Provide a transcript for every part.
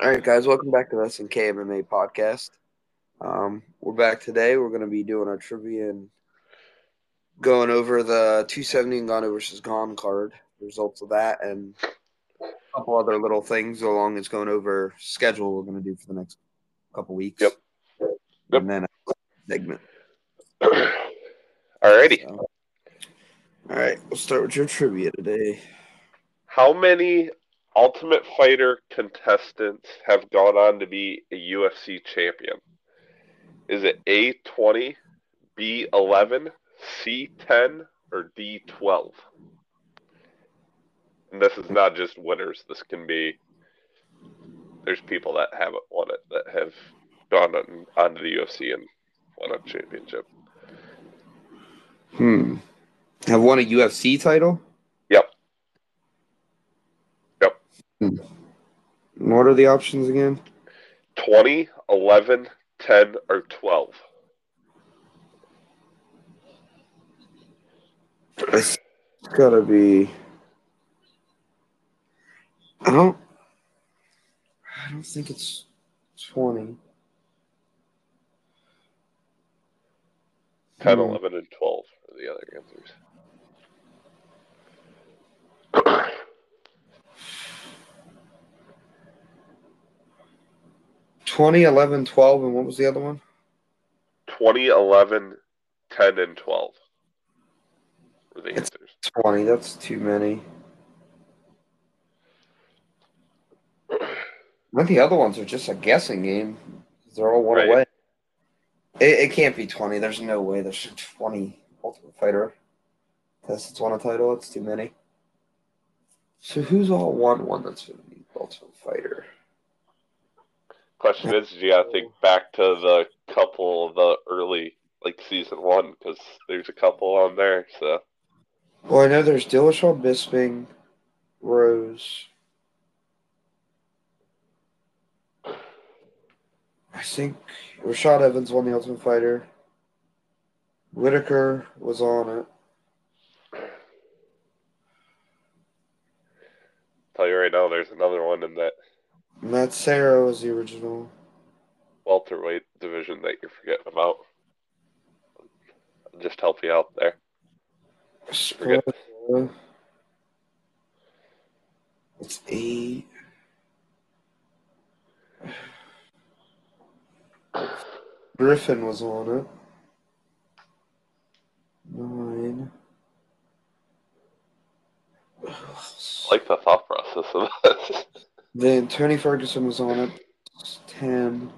All right, guys, welcome back to the SNK MMA podcast. Um, we're back today. We're going to be doing our trivia and going over the 270 and Ngannou versus Gane card, the results of that, and a couple other little things along as going over schedule we're going to do for the next couple weeks. Yep. And then a segment. Alrighty. So, all right, we'll start with your trivia today. How many Ultimate Fighter contestants have gone on to be a UFC champion? Is it A twenty, B eleven, C ten, or D twelve? And this is not just winners. This can be. There's people that haven't won it that have gone on onto the UFC and won a championship. Hmm. Have won a UFC title? Yep. Yep. And What are the options again? 20, 11, 10, or 12. It's gotta be. I don't. I don't think it's twenty. 10, Hmm. 11, and 12 are the other answers. 20, 11, 12, and what was the other one? 20, 11, 10, and 12 were the It's- answers. 20. That's too many. But the other ones are just a guessing game. They're all one Right. away. It, it can't be 20. There's no way there's 20 Ultimate Fighter tests that's won a title. It's too many. So who's all won one that's going to be Ultimate? Question is, do you gotta think back to the couple of the early, like season one, because there's a couple on there. So Well, I know there's Dillashaw Bisping, Rose. I think Rashad Evans won the Ultimate Fighter. Whittaker was on it. tell you right now, there's another one in that Matt Serra was the original. welterweight division that you're forgetting about. I'll just help you out there. Forget- It's eight. Griffin was on it. Nine. I like the thought process of this. Then Tony Ferguson was on it. It's Ten.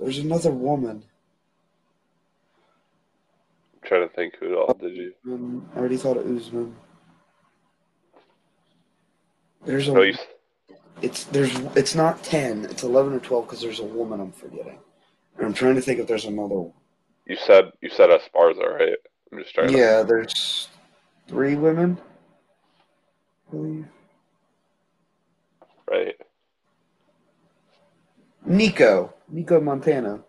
There's another woman. I'm trying to think who all did you. Um, I already thought of Usman. There's a. No, you It's there's. It's not ten. It's eleven or twelve because there's a woman I'm forgetting. And I'm trying to think if there's another. one. you said you said Esparza, right? I'm just trying to. Yeah, there's three women. I believe. Right. Nico. Nicco Montaño.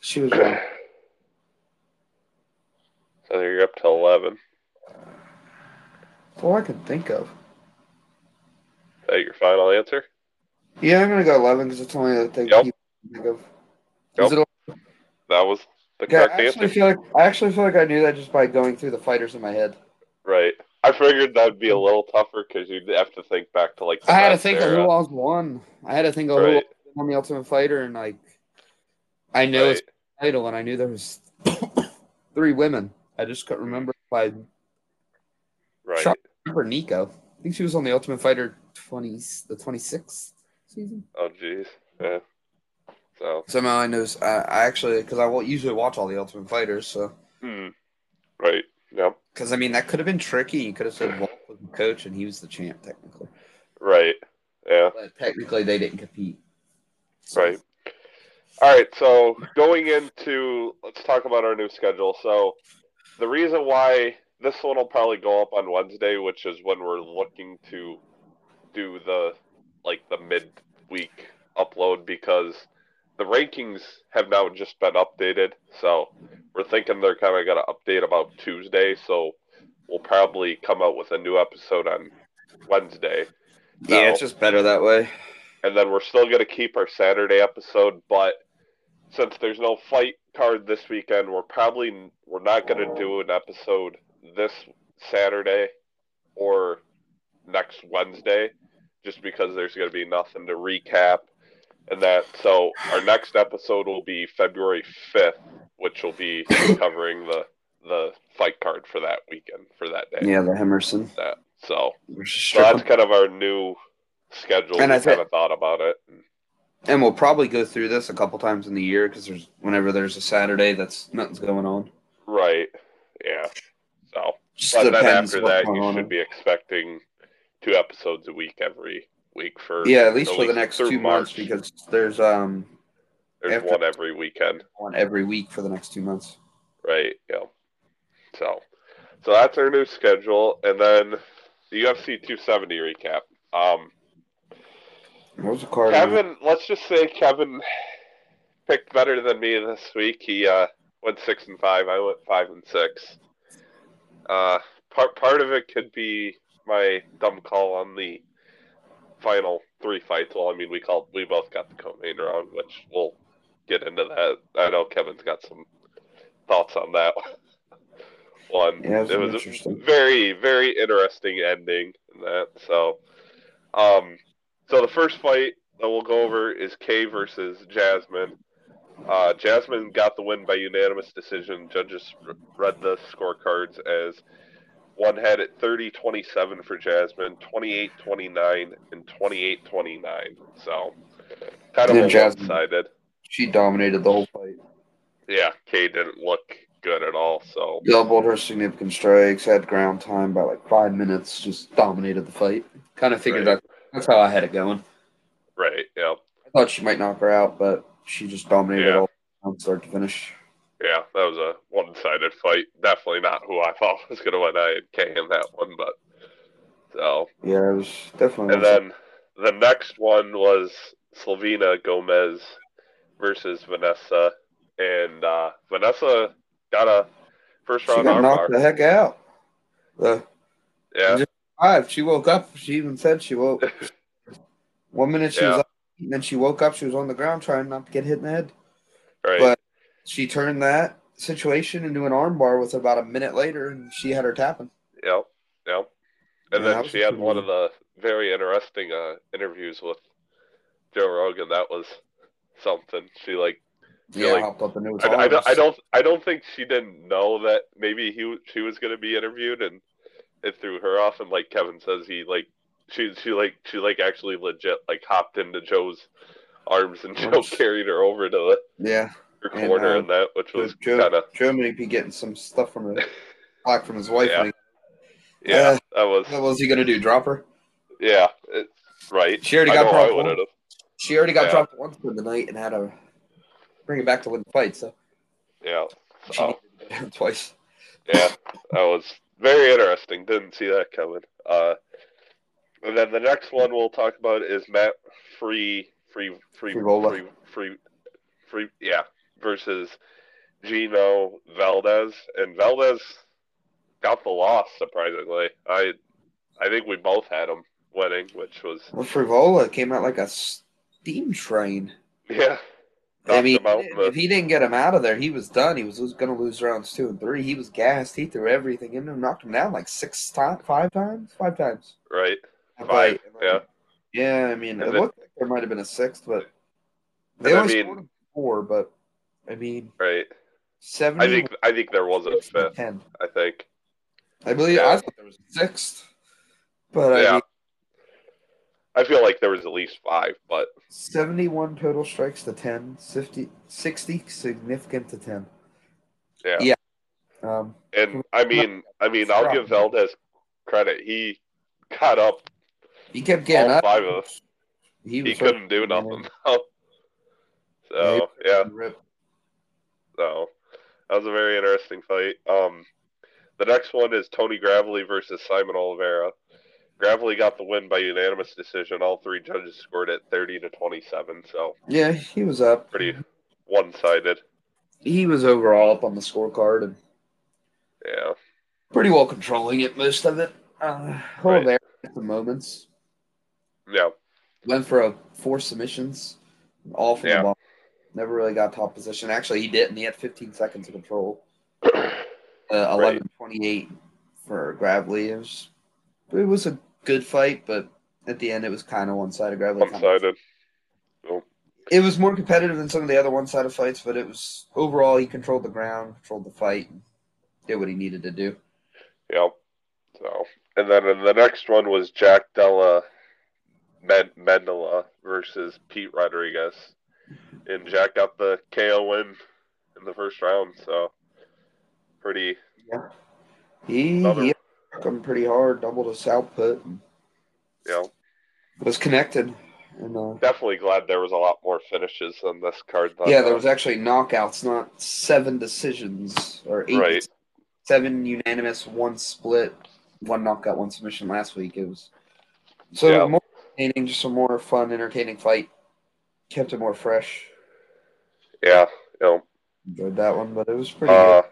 She was one. So you're up to eleven. That's all I can think of. Is that your final answer? Yeah, I'm gonna go eleven because it's only the thing Yep. people think of. Yep. Is it That was the Yeah, correct I actually answer. feel like I actually feel like I knew that just by going through the fighters in my head. Right. I figured that'd be a little tougher because you'd have to think back to like. I had to think of Serra. who else won. I had to think of who Right. else won the Ultimate Fighter, and like, I know it's Right. a title, and I knew there was three women. I just couldn't remember if I Right. Shot- remember Nicco. I think she was on the Ultimate Fighter twenty, the twenty sixth season. Oh jeez. Yeah. So. Somehow I know. I, I actually because I won't usually watch all the Ultimate Fighters, so Hmm. Right. Yep. because I mean that could have been tricky. You could have said Walt was the coach and he was the champ technically, Right. Yeah. but technically they didn't compete. So- Right. All right, so going into let's talk about our new schedule. So the reason why this one will probably go up on Wednesday, which is when we're looking to do the like the midweek upload because the rankings have now just been updated. So we're thinking they're kind of going to update about Tuesday. So we'll probably come out with a new episode on Wednesday. Yeah, No. it's just better that way. and then we're still going to keep our Saturday episode. But since there's no fight card this weekend, we're probably we're not going to do an episode this Saturday or next Wednesday, just because there's going to be nothing to recap and that. So our next episode will be February fifth, which will be covering the the fight card for that weekend for that day. Yeah, the Hermansson. That so. So that's kind of our new schedule. And I thi- kind of thought about it. And we'll probably go through this a couple times in the year because there's whenever there's a Saturday that's nothing's going on. Right. Yeah. So, Just but then after that, you should be expecting two episodes a week every week for Yeah, at least for the next two months because there's um there's one every weekend. one every week for the next two months. Right. Yeah. So, so that's our new schedule, and then the UFC 270 recap. Um, What was the card? Kevin, let's just say Kevin picked better than me this week. He uh, went six and five. I went five and six. Uh, part part of it could be my dumb call on the final three fights. Well, I mean, we called we both got the co-main wrong, which we'll get into that. I know Kevin's got some thoughts on that one. Yeah, it was it was a very very interesting ending in that. So, um, so the first fight that we'll go over is Kay versus Jasmine. Uh, Jasmine got the win by unanimous decision. Judges read the scorecards as one had it 30 27 for Jasmine, 28 29, and 28 29. So, kind of Jasmine- one sided. She dominated the whole fight. Yeah, Kay didn't look good at all. So, Doubled her significant strikes, had ground time by like five minutes, just dominated the fight. Kind of figured Right. that that's how I had it going. right, yeah. I thought she might knock her out, but she just dominated Yeah. all from start to finish. Yeah, that was a one-sided fight. Definitely not who I thought was going to win. I had Kay in that one, but so. Yeah, it was definitely. And then the next one was Silvana Gomez versus Vanessa, and uh, Vanessa got a first round got knocked the heck out. The Yeah, five. She woke up. She even said she woke. One minute she was up, and then she woke up. She was on the ground trying not to get hit in the head. right. But she turned that situation into an armbar with about a minute later, and she had her tapping. Yep, yep. And Yeah, then she had one of the very interesting uh, interviews with Joe Rogan. That was something. She like Yeah, like- hopped up into I, I, don't, I don't I don't think she didn't know that maybe he she was going to be interviewed and it threw her off and like Kevin says he like she she like she like actually legit like hopped into Joe's arms and Joe carried her over to the Yeah, her And, corner uh, and that which was Joe, kind of Joe may be getting some stuff from her, back from his wife. Yeah. he- yeah Uh, that was What was he gonna do? Drop her? yeah it, right She already I got dropped I would once. have She already got Yeah. dropped once for the night and had to bring it back to win the fight. So yeah she so, needed to twice. yeah that was very interesting didn't see that coming uh and then the next one we'll talk about is Matt Free Free Free Frevola. Free Free Free yeah versus Gino Valdez and Valdez got the loss surprisingly. I I think we both had him winning, which was Well, Frevola came out like a steam train. yeah. I mean, him out in if he didn't get him out of there, he was done. He was, was going to lose rounds two and three. He was gassed. He threw everything in him, knocked him down like six times, five times, five times. right. Five, fight. yeah. Yeah, I mean, it then- looked like there might have been a sixth, but they And I only mean- scored four. But I mean, Right. seventy. I think I think there was a fifth, ten. I think. I believe Yeah. I thought there was a sixth, but I Yeah. mean, I feel like there was at least five, but seventy-one total strikes to 10, 50, 60 significant to ten. yeah. Yeah. Um, And I mean I mean I'll give Valdez credit. He got up he kept getting all up. five of us. He, He couldn't do nothing. so yeah, Rip. So that was a very interesting fight. Um, the next one is Tony Gravely versus Saimon Oliveira. Gravely got the win by unanimous decision. All three judges scored at thirty to twenty-seven, so Yeah, he was up. pretty one-sided. He was overall up on the scorecard, and Yeah, pretty well controlling it most of it. Uh, Right. there at the moments. Yeah, Went for a four submissions, all from Yeah. the ball. Never really got top position. Actually, he didn't. He had 15 seconds of control. Uh, 11 28 for Gravely. It was, it was a good fight, but at the end, it was kind of one sided. Gravely. one kinda- sided. It was more competitive than some of the other one sided fights, but it was overall, he controlled the ground, controlled the fight, and did what he needed to do. Yep. So, and then in the next one was Jack Della Med- Mendola versus Pete Rodriguez, and Jack got the KO win in the first round. So, pretty. Yeah. He, Another- he him pretty hard, doubled his output, and You was connected. And uh, definitely glad there was a lot more finishes on this card. Than, yeah, there was actually knockouts, not seven decisions or eight, Right. seven unanimous, one split, one knockout, one submission last week. It was so Yeah. more entertaining, just a more fun, entertaining fight. Kept it more fresh. Yeah. You know, Enjoyed that one, but it was pretty Uh,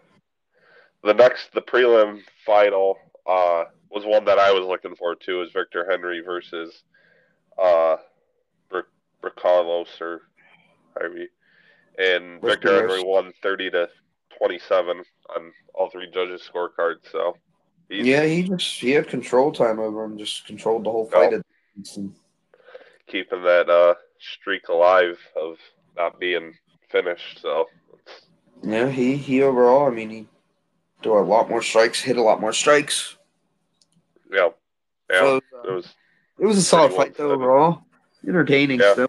the next, the prelim final, uh, was one that I was looking forward to. Is Victor Henry versus, uh, Rick Carlos or Harvey, and Victor Henry won thirty to twenty-seven on all three judges' scorecards. So, Yeah, he just he had control time over him, just controlled the whole fight. And- keeping that uh streak alive of not being finished. So, Yeah, he he overall, I mean, he threw a lot more strikes, hit a lot more strikes. yeah, yeah, So, it uh, was it was a solid fight though one-sided. overall. Entertaining Yeah. still.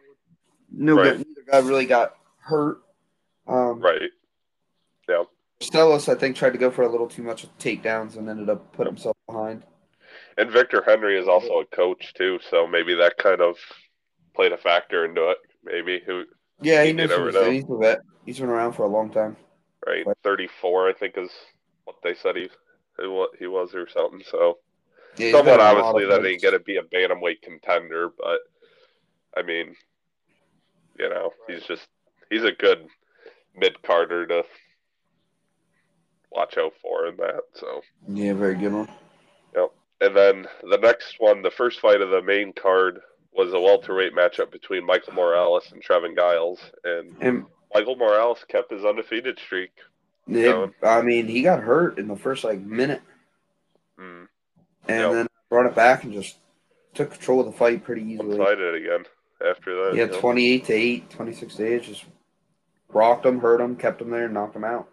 No, Right. neither guy really got hurt. Um, right. Yeah. Stellos, I think, tried to go for a little too much with takedowns and ended up putting himself behind. And Victor Henry is also a coach too, so maybe that kind of played a factor into it. Maybe who Yeah, he You knows never know. He's a vet. He's been around for a long time. right Right. thirty four, I think is what they said he he was or something. So Yeah, somewhat been in a lot obviously that ain't gonna be a bantamweight contender, but I mean, you know, he's just he's a good mid carder to watch out for in that. So Yeah, very good one. Yep. And then the next one, the first fight of the main card was a welterweight matchup between Michael Morales and Trevin Giles, and And Michael Morales kept his undefeated streak. it- I mean, he got hurt in the first like minute, Mm, and Yep. then brought it back and just took control of the fight pretty easily. sided again after that. Yeah, you know. 28 to 8, 26 to 8, just rocked him, hurt him, kept him there, knocked him out.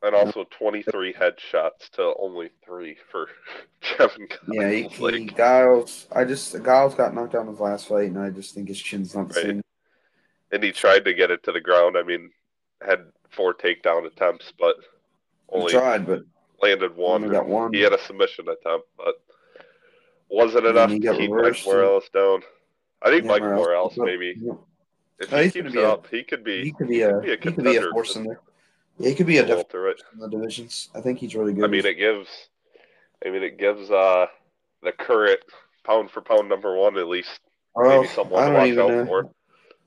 And also 23 headshots to only three for Trevin Giles. Yeah, he, he like, Giles. I just Giles got knocked out in his last fight, and I just think his chin's not the Right. same. and he tried to get it to the ground. I mean, had four takedown attempts, but He only tried, but landed one. only got one. He had a submission attempt, but wasn't enough to keep Mike Morales down. I think Yeah, Mike Morales- Morales maybe Yeah. if he keeps it up, he could be. He could be a be a he could be a contender force in there. Yeah, he could be a different difference welterweight. in the divisions. I think he's really good. I mean, it gives. I mean, it gives uh the current pound for pound number one at least well, maybe someone I don't watch even out know. for.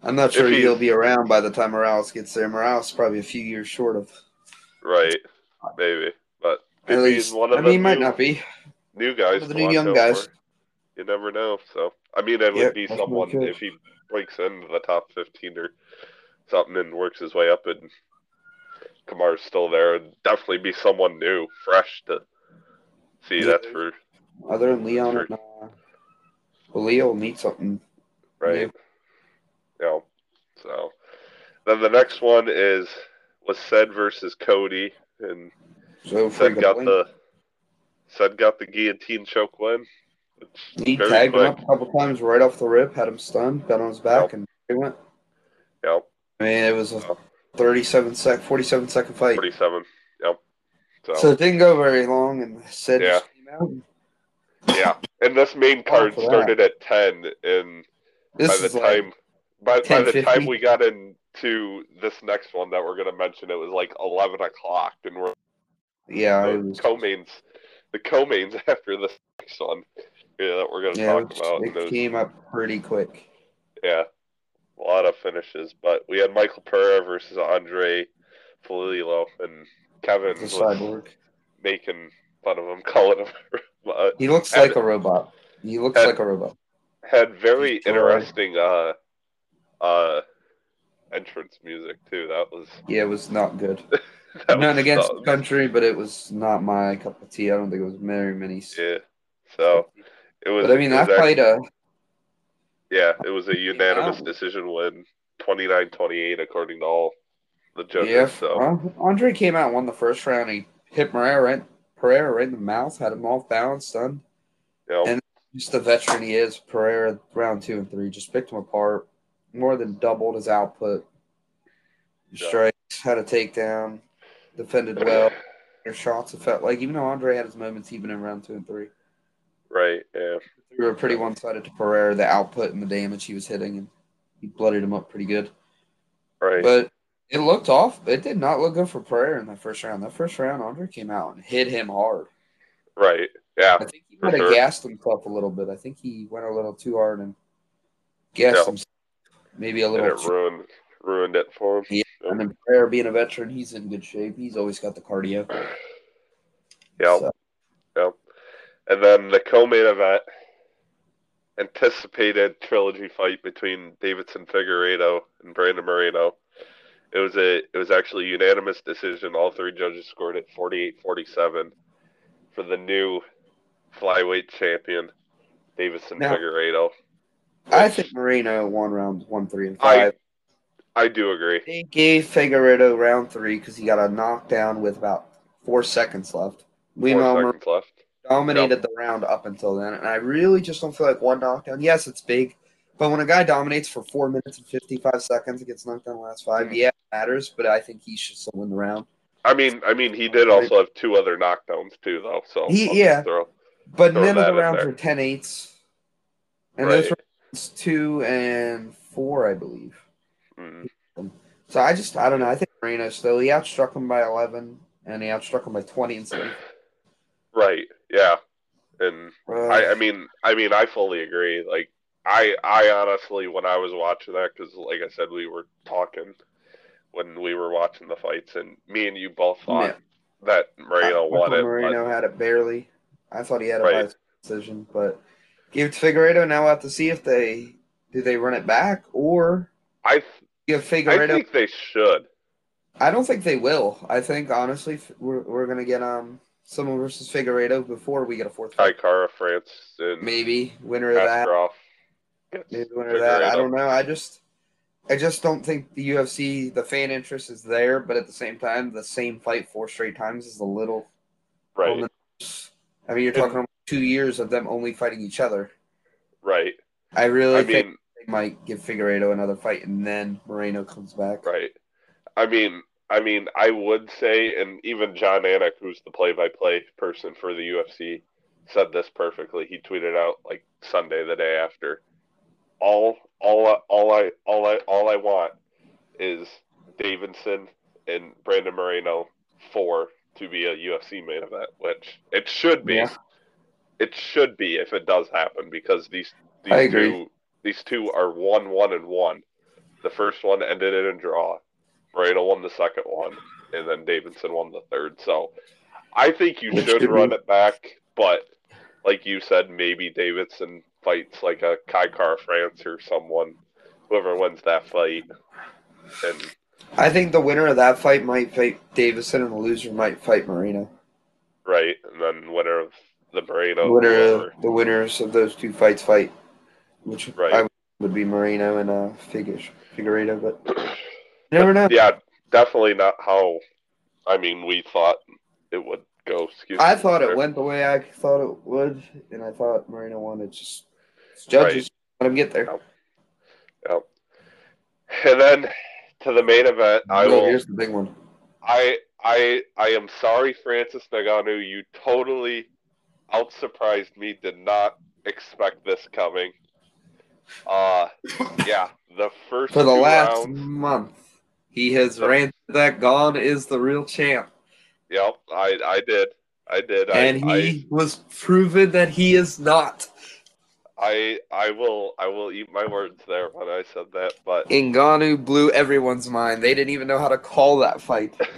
I'm not sure If he'll be around by the time Morales gets there. Morales is probably a few years short of Right, maybe, but at least. one of I mean, he might new, not be. new guys. The new young guys. for. You never know. So, I mean, it Yeah, would be someone if he breaks into the top 15 or something and works his way up, and Kamar's still there. It'd definitely be someone new, fresh to see. Yeah. That's for Other than Leon and uh, well, Leo will need something. right. Yeah. So then the next one is was Said versus Cody, and So Said got the Said got the guillotine choke win. He tagged quick. him up a couple times right off the rip, had him stunned, got on his back, Yep. and he went. Yep. I mean, it was a 37 sec, 47 second fight. 47. Yep. So, So it didn't go very long, and Said Yeah. came out. yeah, and this main card started at 10, and This by the is like, time by, by the 10:50. time we got into this next one that we're gonna mention, it was like 11 o'clock, and we're yeah, the it was. co-mains, the co-mains after this next one, yeah, that we're gonna Yeah, it, talk was- about. it it came up pretty quick. Yeah, a lot of finishes, but we had Michael Pereira versus Andre Fialho, and Kevin was cyborg. making fun of him, calling him. He looks And- like a robot. He looks and- like a robot. had very interesting uh uh entrance music too. That was Yeah, it was not good. was against the country, but it was not my cup of tea. I don't think it was very many. Yeah. So it was. But I mean, it was that act- fight, uh, Yeah, it was a unanimous Wow. decision win, 29-28 according to all the judges. yeah. So well, Andre came out won the first round. He hit Pereira right, Pereira right in the mouth, had him off balance, stunned. you know, and- Just the veteran he is, Pereira, round two and three, just picked him apart. More than doubled his output. Yeah. Strikes, had a takedown, defended well. Their shots, it felt like even though Andre had his moments, even in round two and three, right. Yeah. We were pretty one sided to Pereira. The output and the damage he was hitting, and he blooded him up pretty good. Right. But it looked off. It did not look good for Pereira in that first round. That first round, Andre came out and hit him hard. right. Yeah. I think he might have sure. gassed himself a little bit. I think he went a little too hard and gassed Yeah. himself. Maybe a And little. it ruined ruined it for him. Yeah, and then Pereira being a veteran, he's in good shape. He's always got the cardio. Yeah. So, And then the co-main event, anticipated trilogy fight between Davidson Figueiredo and Brandon Moreno. It was a it was actually a unanimous decision. All three judges scored it 48-47 for the new flyweight champion, Davidson Now- Figueiredo. I think Moreno won round one, three, and five. I do agree. They gave Figueiredo round three because he got a knockdown with about four seconds left. Four seconds left. Dominated the round up until then, and I really just don't feel like one knockdown. Yes, it's big, but when a guy dominates for four minutes and fifty-five seconds and gets knocked down the last five, Mhm. yeah, it matters. But I think he should still win the round. I mean, I mean, he did also have two other knockdowns too, though. So He- yeah. throw- But Throw none of the rounds were 10 8s. And Right. those rounds two and four, I believe. Mm. So I just, I don't know. I think Moreno still, he outstruck him by 11, and he outstruck him by 20 and 7. Right. Yeah. And Uh, I, I mean, I mean, I fully agree. Like, I, I honestly, when I was watching that, because like I said, we were talking when we were watching the fights, and me and you both thought Yeah. that Moreno I won it. Moreno had it barely. I thought he had a Right. his decision, but give it to Figueiredo. Now we'll have to see if they do they run it back or But I, give I think they should. I don't think they will. I think honestly, we're, we're gonna get um someone versus Figueiredo before we get a fourth fight. Kai Kara-France, and Maybe winner of that. Maybe winner of that. I don't know. I just, I just don't think the UFC, the fan interest is there. But at the same time, the same fight four straight times is a little. Right. I mean, you're talking about two years of them only fighting each other. Right. I really I think mean, they might give Figueiredo another fight, and then Moreno comes back. Right. I mean, I mean, I would say, and even Jon Anik, who's the play-by-play person for the UFC, said this perfectly. He tweeted out like Sunday, the day after. All, all, I- all I, all I, all I want is Davidson and Brandon Moreno for to be a UFC main event, which it should be. Yeah. It should be if it does happen because these these two these two are one one and one. The first one ended in a draw. Moreno won the second one, and then Davidson won the third. So I think you should run it back, but like you said, maybe Davidson fights like a Kai Kara-France or someone, whoever wins that fight. And I think the winner of that fight might fight Davidson, and the loser might fight Moreno. right, and then winner of the Moreno. Winner, the winners of those two fights fight, which Right. I would be Moreno and uh, Figu- Figueiredo, but never know. Yeah, definitely not how. I mean, we thought it would go. Excuse I me, thought it went the way I thought it would, and I thought Moreno wanted just judges let him get there. Yep. And then to the main event, I No, will. here's the big one. I I I am sorry, Francis Ngannou. You totally out surprised me. Did not expect this coming. Uh yeah, the first For the last rounds. month, he has ranted that Gane is the real champ, Yep, I I did. I did. and I, he was proven that he is not. I I I will I will eat my words there when I said that, but Ngannou blew everyone's mind. They didn't even know how to call that fight.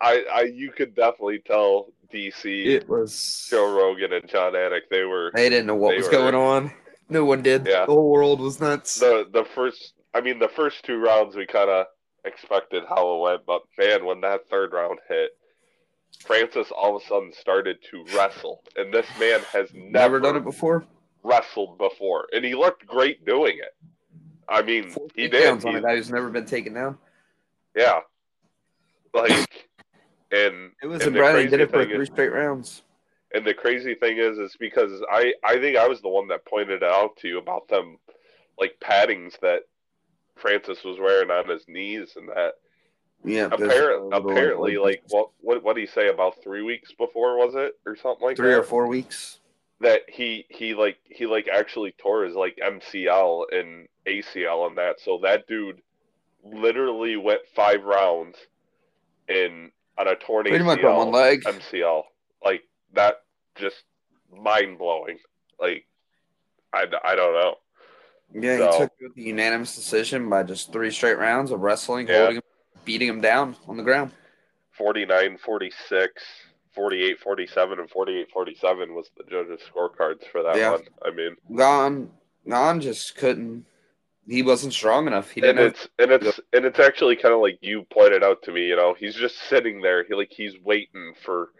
I, I you could definitely tell DC, It was. Joe Rogan, and Jon Anik. They were They didn't know what was were- going on. No one did. Yeah. The whole world was nuts. the the first. I mean, the first two rounds we kind of expected how it went, but man, when that third round hit, Francis all of a sudden started to wrestle, and this man has never, Never done it before. wrestled before, and he looked great doing it. I mean, Four he did. on He- a guy who's never been taken down. yeah, like, and It was and impressive. He did it for three is- straight rounds. And the crazy thing is, is because I, I think I was the one that pointed out to you about them, like paddings that Francis was wearing on his knees, and that Yeah. there's a apparent, little, apparently, like what, what, what did he say about three weeks before was it or something like three that? or four weeks. That he, he like, he like actually tore his like MCL and ACL and that. So that dude literally went five rounds in on a torn Pretty ACL. much on one leg. MCL. Like that, just mind blowing. Like I, I don't know. Yeah, So- he took the unanimous decision by just three straight rounds of wrestling, Yeah. holding him, beating him down on the ground. 49, 46, 48, 47, and 48, 47 was the judges' scorecards for that Yeah. one. I mean, Gane, Gane just couldn't. He wasn't strong enough. He and didn't. And it's and it's and it's actually kind of like you pointed out to me. You know, he's just sitting there. He like he's waiting for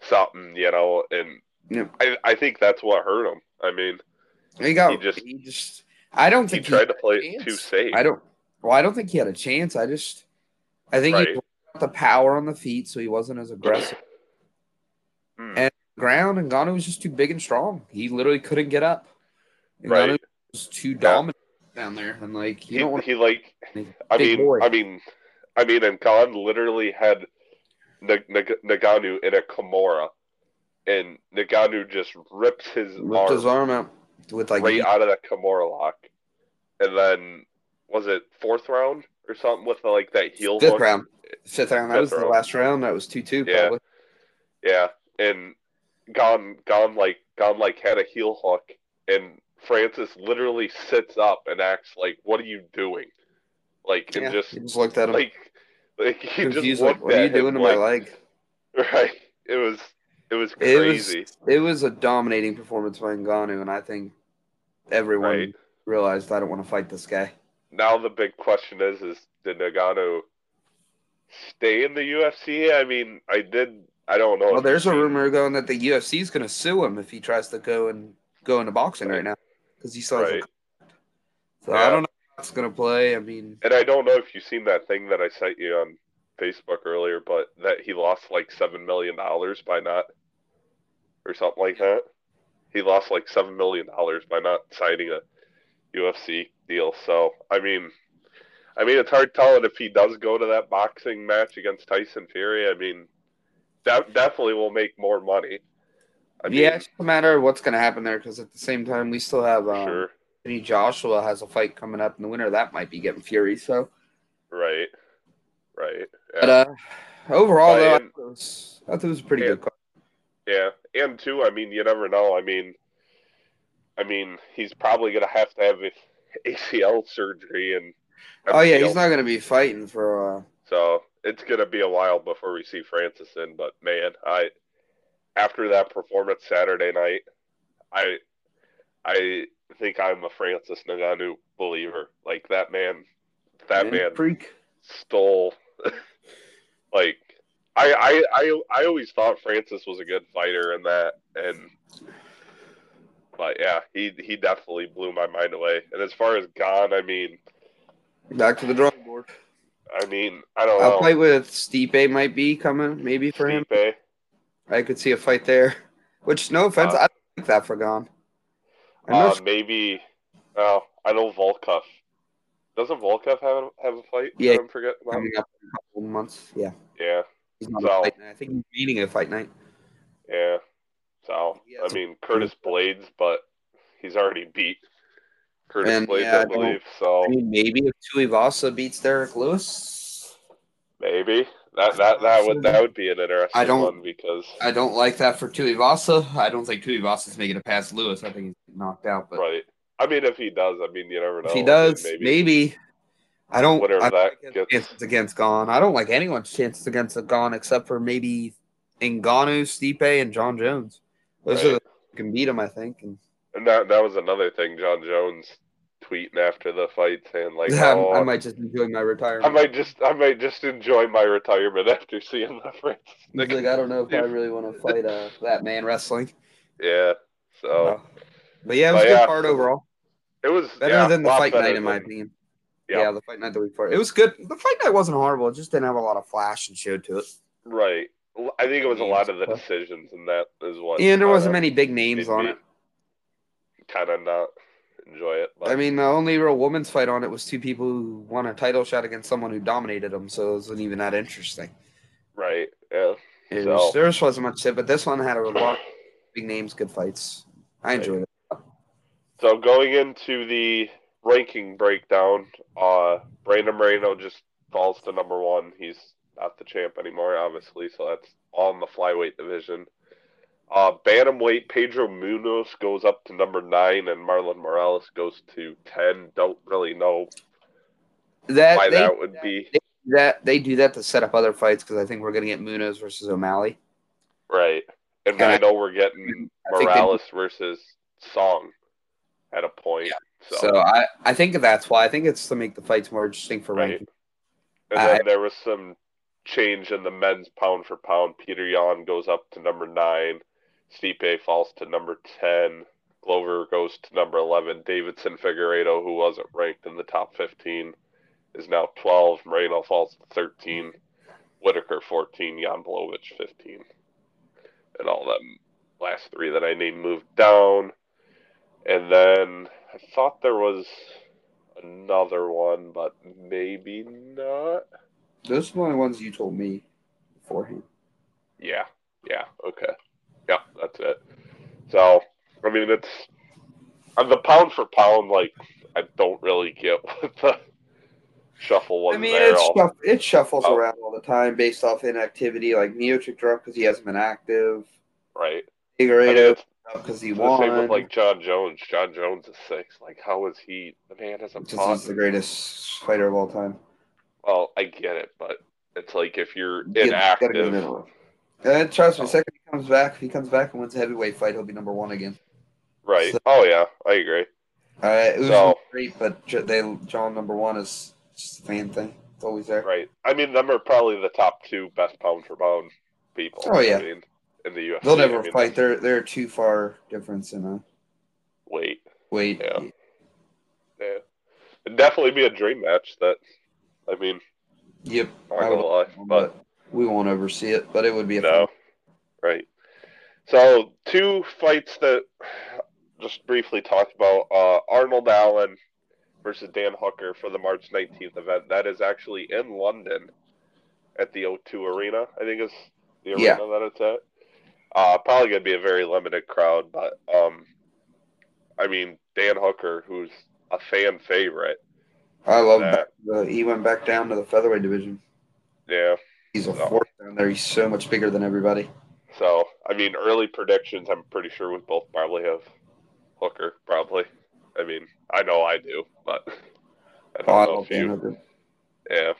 something. You know, and Yeah. I I think that's what hurt him. I mean, he got. he He just- just. I don't think he think tried to had a play it too safe. I don't. Well, I don't think he had a chance. I just. I think Right. he got the power on the feet, so he wasn't as aggressive. Hmm. and- Ground and Ngannou was just too big and strong. He literally couldn't get up. And Ngannou right. was too dominant down there, and like you He, don't want he like. I mean, boy. I mean, I mean, and Gane literally had N- N- Ngannou in a Kimura, and Ngannou just rips his ripped arm his arm out with like right out of that Kimura lock, and then was it fourth round or something with the, like that heel fifth hook? round, fifth round. That Fifth was the last round. That was two two. Yeah. Probably. Yeah, and Gane, Gane like Gane like had a heel hook, and Francis literally sits up and acts like, "What are you doing?" Like, and Yeah, just just looked at him like, like he just looked Like, what are you doing to like, my leg? Right. It was it was It crazy. was it was a dominating performance by Ngannou, and I think everyone Right. realized I don't want to fight this guy. Now the big question is is did Ngannou stay in the UFC? I mean, I did I don't know. Well, there's a rumor going that the UFC is going to sue him if he tries to go and go into boxing right, Right. now because he still has Right. So Yeah. I don't know how it's going to play. I mean, And I don't know if you've seen that thing that I sent you on Facebook earlier, but that he lost like seven million dollars by not or something like that. He lost like seven million dollars by not signing a UFC deal. So I mean I mean it's hard telling if he does go to that boxing match against Tyson Fury. I mean that definitely will make more money. I mean, yeah, it's a matter what's going to happen there because at the same time we still have um, sure. Anthony Joshua has a fight coming up in the winter that might be getting Fury. So, Right. Right. Yeah. but uh, overall though, I thought it was, I thought it was a pretty good. Card. Yeah, and two, I mean, you never know. I mean, I mean, he's probably gonna have to have a ACL surgery and. Oh yeah, he's not going to be fighting for. Uh, So it's gonna be a while before we see Francis in. But man, I after that performance Saturday night, I I think I'm a Francis Ngannou believer. Like that man, that man freak. stole like I, I I I always thought Francis was a good fighter in that and but yeah, he he definitely blew my mind away. And as far as Gane, I mean Back to the drawing board. I mean, I don't A know. fight with Stipe might be coming, maybe for him. I could see a fight there. Which, no offense, Uh, I don't like that for Gane. I'm uh, maybe oh, I know Volkov. Doesn't Volkov have a, have a fight? Yeah. I'm about? coming up in a couple months. Yeah, Yeah, So- a fight night. I think he's meeting a fight night. yeah. So Yeah, I mean Curtis Blaydes, but he's already beat Curtis And, Blades, yeah, I I believe. So I mean, maybe if Tuivasa beats Derrick Lewis. Maybe that that that would that would be an interesting I don't- one because I don't like that for Tuivasa. I don't think Tuivasa's making it past Lewis. I think he's knocked out. But right. I mean, if he does, I mean, you never know. if he I mean, does, maybe. I don't. Whatever I don't that like chances against Gane. I don't like anyone's chances against a Gane except for maybe Ngannou, Stipe, and Jon Jones. Those Right. are the who can beat him, I think. And And that that was another thing. Jon Jones tweeting after the fight saying like, I, "Oh, I might just enjoy my retirement. I might just I might just enjoy my retirement after seeing the Francis He's like, I don't know if I really want to fight uh, that man wrestling. Yeah. So But yeah, it was But a good yeah. card overall. it was Better yeah, than the fight night, in my opinion. Yeah. Yeah. the fight night the week before. It was good. The fight night wasn't horrible. It just didn't have a lot of flash and show to it. Right. I think it was a lot of the decisions, and that is what. And there wasn't many big names on it. Kind of not enjoy it. But I mean, the only real women's fight on it was two people who won a title shot against someone who dominated them, so it wasn't even that interesting. right. Yeah. It So- was, there just wasn't much to it, but this one had a lot of big names, good fights. I enjoyed it. So going into the ranking breakdown, uh, Brandon Moreno just falls to number one. He's not the champ anymore, obviously, so that's on the flyweight division. Uh, bantamweight Pedro Munhoz goes up to number nine, and Marlon Moraes goes to ten. Don't really know That why they, that would be that they do that to set up other fights because I think we're gonna get Munoz versus O'Malley. right. And And I I- know we're getting think they- Morales versus Song at a point. So, So I, I think that's why. I think it's to make the fights more interesting for Right. ranking. And I- then there was some change in the men's pound for pound. Petr Yan goes up to number nine. Stipe falls to number 10. Glover goes to number 11. Davidson Figueiredo, who wasn't ranked in the top 15, is now 12. Moreno falls to 13. Whittaker 14. Jan Blachowicz 15. And all them last three that I named moved down. And then I thought there was another one, but maybe not. Those are the only ones you told me beforehand. Yeah, yeah, okay. Yeah, that's it. So, I mean, it's on the pound for pound, like, I don't really get what the shuffle was I mean, there. it's shuff- it shuffles Oh. around all the time based off inactivity. Like Miocic dropped because he hasn't been active. right. I mean, because he the won. same with, like, Jon Jones. Jon Jones is six. Like, how is he? The man hasn't Just fought. he's the greatest fighter of all time. Well, I get it, but it's like if you're Get- gotta go inactive. And trust me, Oh. second he comes back, if he comes back and wins a heavyweight fight, he'll be number one again. Right. So- Oh, yeah, I agree. Uh, Usman's So- great, but they John number one is just a fan thing. It's always there. Right. I mean, them are probably the top two best pound for pound people. Oh, yeah. I mean, in the UFC. They'll never I mean, fight. They're they're too far difference in a Wait. weight. Yeah. Yeah. It'd definitely be a dream match that, I mean, Yep. not I gonna would- lie. But but we won't oversee it. But it would be a no. fun. Right. So, two fights that just briefly talked about uh, Arnold Allen versus Dan Hooker for the March 19th event. That is actually in London at the O2 Arena, I think is the arena Yeah. that it's at. Uh, probably going to be a very limited crowd, but um, I mean, Dan Hooker, who's a fan favorite. I love That-. The, he went back down to the featherweight division. Yeah. He's a No. force down there. He's so much bigger than everybody. So, I mean, early predictions, I'm pretty sure we both probably have Hooker, probably. I mean, I know I do, but I don't Oh, I know love if Dan you. Hooker. Yeah,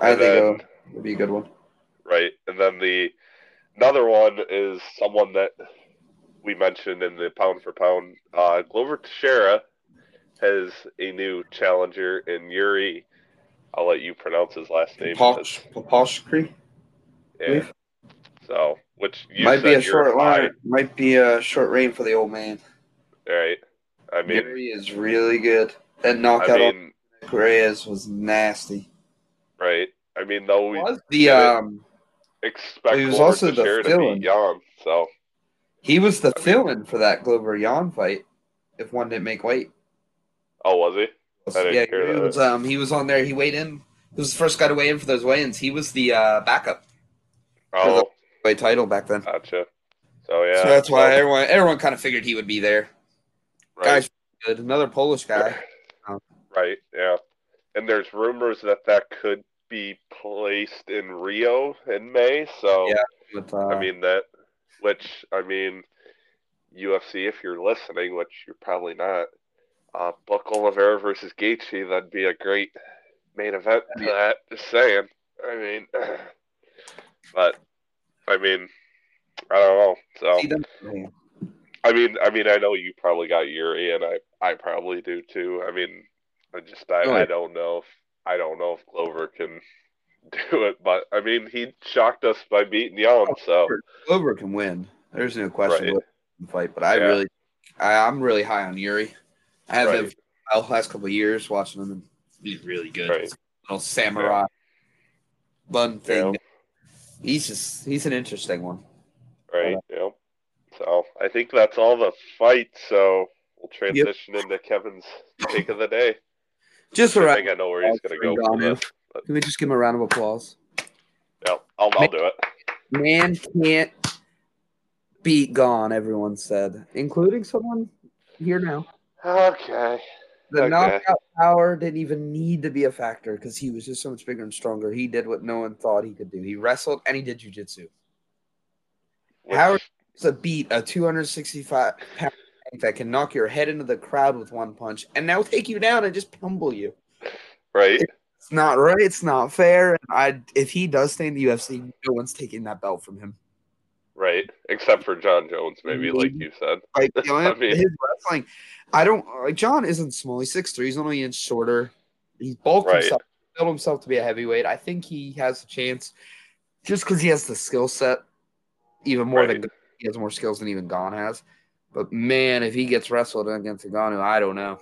I And think then- uh, it'd be a good one. right. And then the another one is someone that we mentioned in the pound for pound. Uh, Glover Teixeira has a new challenger in Yuri. I'll let you pronounce his last name. Popolshkri yeah. So, which might be a short line. Might be a short reign for the old man. right? I mean, Yuri is really good. That I knockout mean, on Reyes was nasty. right? I mean, though we Was the um expect He was Glover also the Teixeira to fill-in. beat Jan, so he was the I mean- fill-in for that Glover Jan fight if one didn't make weight. oh, was he? Yeah, he was um he was on there. He weighed in. He was the first guy to weigh in for those weigh-ins. He was the uh, backup for Oh, the title back then. gotcha. So yeah, so that's why everyone everyone kind of figured he would be there. right, Guy's good. Another Polish guy. right, yeah. And there's rumors that that could be placed in Rio in May. So Yeah. But, uh, I mean that, which I mean, UFC, if you're listening, which you're probably not, uh, Buck Oliveira versus Gaethje, that'd be a great main event to Yeah. that. Just saying. I mean, but I mean, I don't know. So See them- man. I mean, I mean, I know you probably got Yuri, and I, I probably do too. I mean, I just, I, I don't know if, I don't know if Glover can do it, but I mean, he shocked us by beating Jan, so oh, Glover can win. There's no question Right. Can fight, but I Yeah. really, I, I'm really high on Yuri. I have right, the last couple of years watching him, and he's really good. Right. Little samurai bun thing. Yeah. He's just, he's an interesting one. right, yeah. So I think that's all the fight. So we'll transition into Kevin's take of the day. Just a I think I know where he's going to go for this. Can we just give him a round of applause? Yeah, I'll, I'll do it. Man can't beat Gane, everyone said, including someone here now. Okay. The Okay. knockout power didn't even need to be a factor because he was just so much bigger and stronger. He did what no one thought he could do. He wrestled and he did jujitsu. Howard to beat a 265 pound that can knock your head into the crowd with one punch and now take you down and just pummel you. right? It's not right. It's not fair. And I, if he does stay in the UFC, no one's taking that belt from him. Right. Except for Jon Jones, maybe, mm-hmm. like you said. Like you know, I mean- his wrestling, I don't like. John isn't small. He's six three. He's only an inch shorter. He's bulked Right. himself, built himself to be a heavyweight. I think he has a chance, just because he has the skill set, even more Right. than he has more skills than even Gane has. But man, if he gets wrestled against Ngannou, I don't know.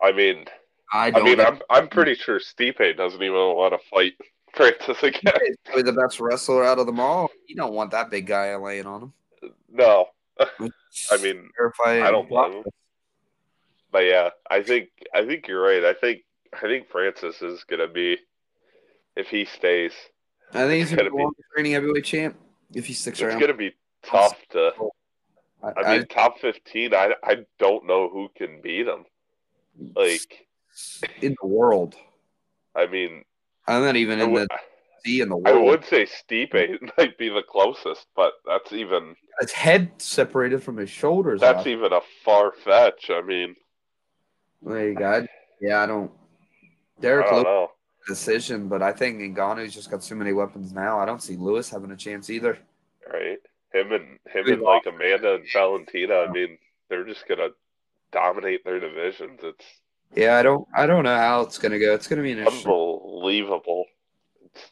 I mean, I I mean, know. I'm I'm pretty sure Stipe doesn't even want to fight Francis again. He's probably the best wrestler out of them all. You don't want that big guy laying on him. No, I mean, Terrifying. I don't blame him. but yeah, I think I think you're right. I think I think Francis is gonna be if he stays. I think he's gonna be gonna the be- reigning heavyweight champ if he sticks It's around. gonna be tough to. Oh. I, I mean, top fifteen. I I don't know who can beat him. Like, in the world. I mean, I'm not even I in would, the sea in the world. I would say Stipe might be the closest, but that's even His head separated from his shoulders. that's off. even a far fetch. I mean, There you go. Yeah, I don't. I Derrick don't Lewis know. decision, but I think Ngannou's just got so many weapons now. I don't see Lewis having a chance either. right? Him and him Good and like Amanda and Valentina. I mean, they're just gonna dominate their divisions. It's Yeah, I don't. I don't know how it's gonna go. It's gonna be an unbelievable. It's,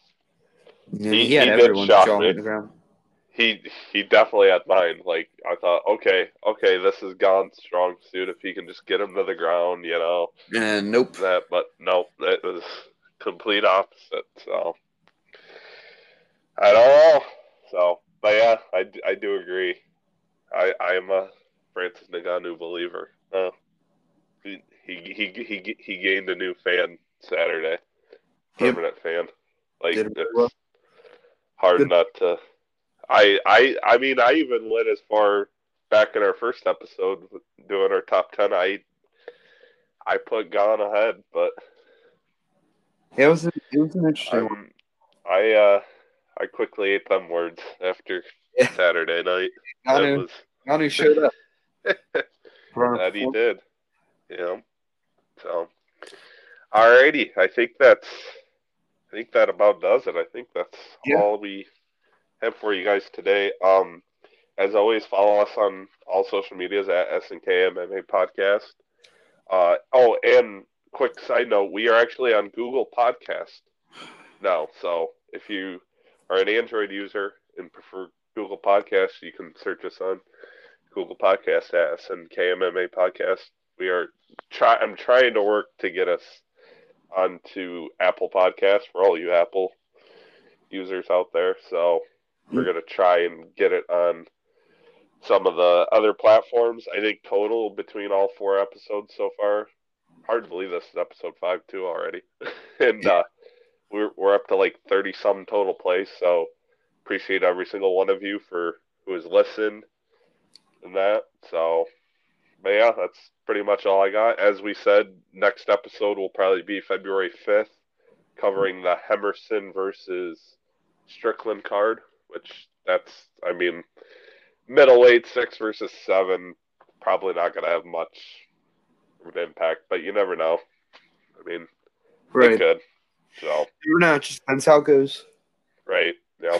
Yeah, He- he, had he did everyone's shock jaw on the ground. he he definitely had mine. Like I thought, okay, okay, this is Gane's strong suit. If he can just get him to the ground, you know And nope. that. But nope, it was complete opposite. So I don't know. So, but yeah, I, I do agree. I I am a Francis Ngannou believer. Uh, he, he he he he gained a new fan Saturday, Yep. permanent fan. Like Did it's well. hard not to. I I I mean I even went as far back in our first episode doing our top ten. I I put Gane ahead, but It was. A, it was an interesting one. um, I uh I quickly ate them words after Yeah. Saturday night. That was showed up. That he did. Yeah. So, alrighty. I think that's. I think that about does it. I think that's Yeah. all we have for you guys today. Um, as always, follow us on all social medias at SNK MMA Podcast. Uh, oh, and quick side note: we are actually on Google Podcast now. So if you are an Android user and prefer Google Podcasts, you can search us on Google Podcast at SNK MMA Podcast. We are try. I'm trying to work to get us onto Apple Podcasts for all you Apple users out there. So we're gonna try and get it on some of the other platforms. I think total between all four episodes so far. Hard to believe this is episode five too already, and uh, we're we're up to like thirty some total plays. So appreciate every single one of you for who has listened and that. So, but yeah, that's pretty much all I got. As we said, next episode will probably be February fifth, covering the Hermansson versus Strickland card, which that's I mean middleweight six versus seven, probably not gonna have much of an impact, but you never know. I mean, Right. it could. So You know. It just depends how it goes. right, yeah.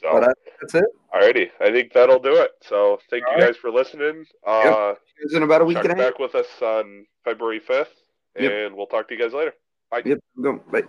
So But uh, that's it. alrighty, I think that'll do it. So thank All you right. guys for listening. Uh, It's in about a week and a half. back with us on February fifth, Yep. and we'll talk to you guys later. Bye. Yep. Go. Bye.